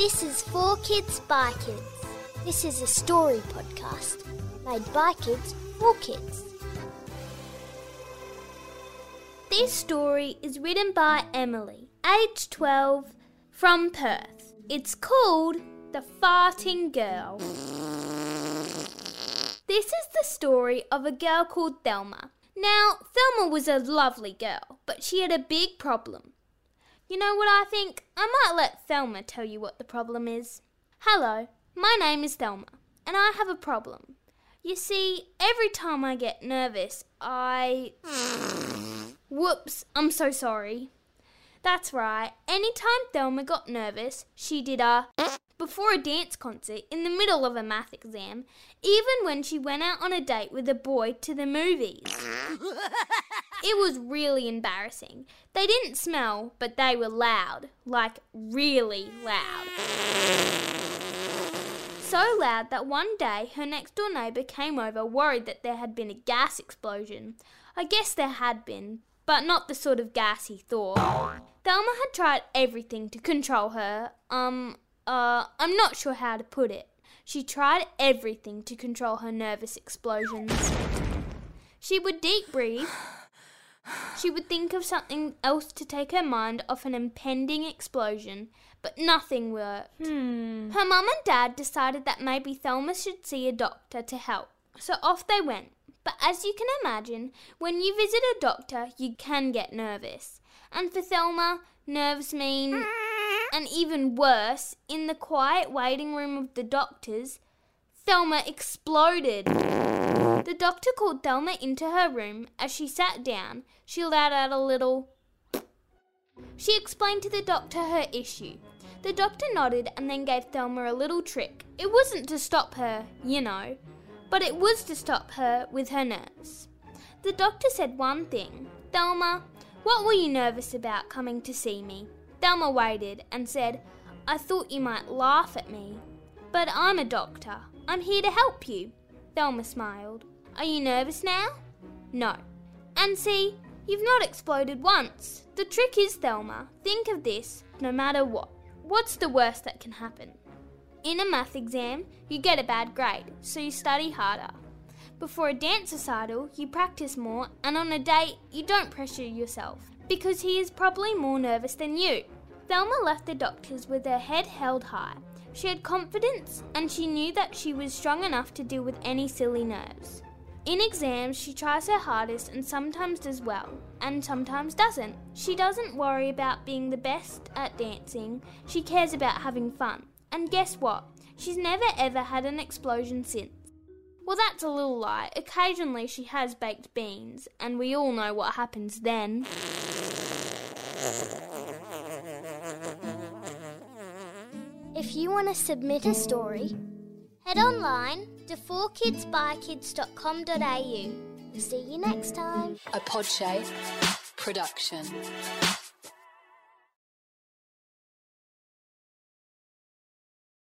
This is For Kids by Kids. This is a story podcast made by kids for kids. This story is written by Emily, age 12, from Perth. It's called The Farting Girl. This is the story of a girl called Thelma. Now, Thelma was a lovely girl, but she had a big problem. You know what I think? I might let Thelma tell you what the problem is. Hello, my name is Thelma, and I have a problem. You see, every time I get nervous, I. Whoops, I'm so sorry. That's right, anytime Thelma got nervous, she did a. Before a dance concert in the middle of a math exam, even when she went out on a date with a boy to the movies. It was really embarrassing. They didn't smell, but they were loud. Like, really loud. So loud that one day her next door neighbour came over worried that there had been a gas explosion. I guess there had been, but not the sort of gas he thought. Thelma had tried everything to control her. Um, uh, I'm not sure how to put it. She tried everything to control her nervous explosions. She would deep breathe. She would think of something else to take her mind off an impending explosion, but nothing worked. Hmm. Her mum and dad decided that maybe Thelma should see a doctor to help. So off they went. But as you can imagine, when you visit a doctor, you can get nervous. And for Thelma, nerves mean, and even worse, in the quiet waiting room of the doctors, Thelma exploded. The doctor called Thelma into her room. As she sat down, she let out a little. She explained to the doctor her issue. The doctor nodded and then gave Thelma a little trick. It wasn't to stop her, you know, but it was to stop her with her nerves. The doctor said one thing Thelma, what were you nervous about coming to see me? Thelma waited and said, I thought you might laugh at me. But I'm a doctor. I'm here to help you. Thelma smiled. Are you nervous now? No. And see, you've not exploded once. The trick is, Thelma, think of this no matter what. What's the worst that can happen? In a math exam, you get a bad grade, so you study harder. Before a dance recital, you practice more, and on a date, you don't pressure yourself because he is probably more nervous than you. Thelma left the doctors with her head held high. She had confidence and she knew that she was strong enough to deal with any silly nerves. In exams, she tries her hardest and sometimes does well, and sometimes doesn't. She doesn't worry about being the best at dancing, she cares about having fun. And guess what? She's never ever had an explosion since. Well, that's a little lie. Occasionally she has baked beans, and we all know what happens then. If you want to submit a story, head online to 4kidsbykids.com.au. See you next time. A Podshape production.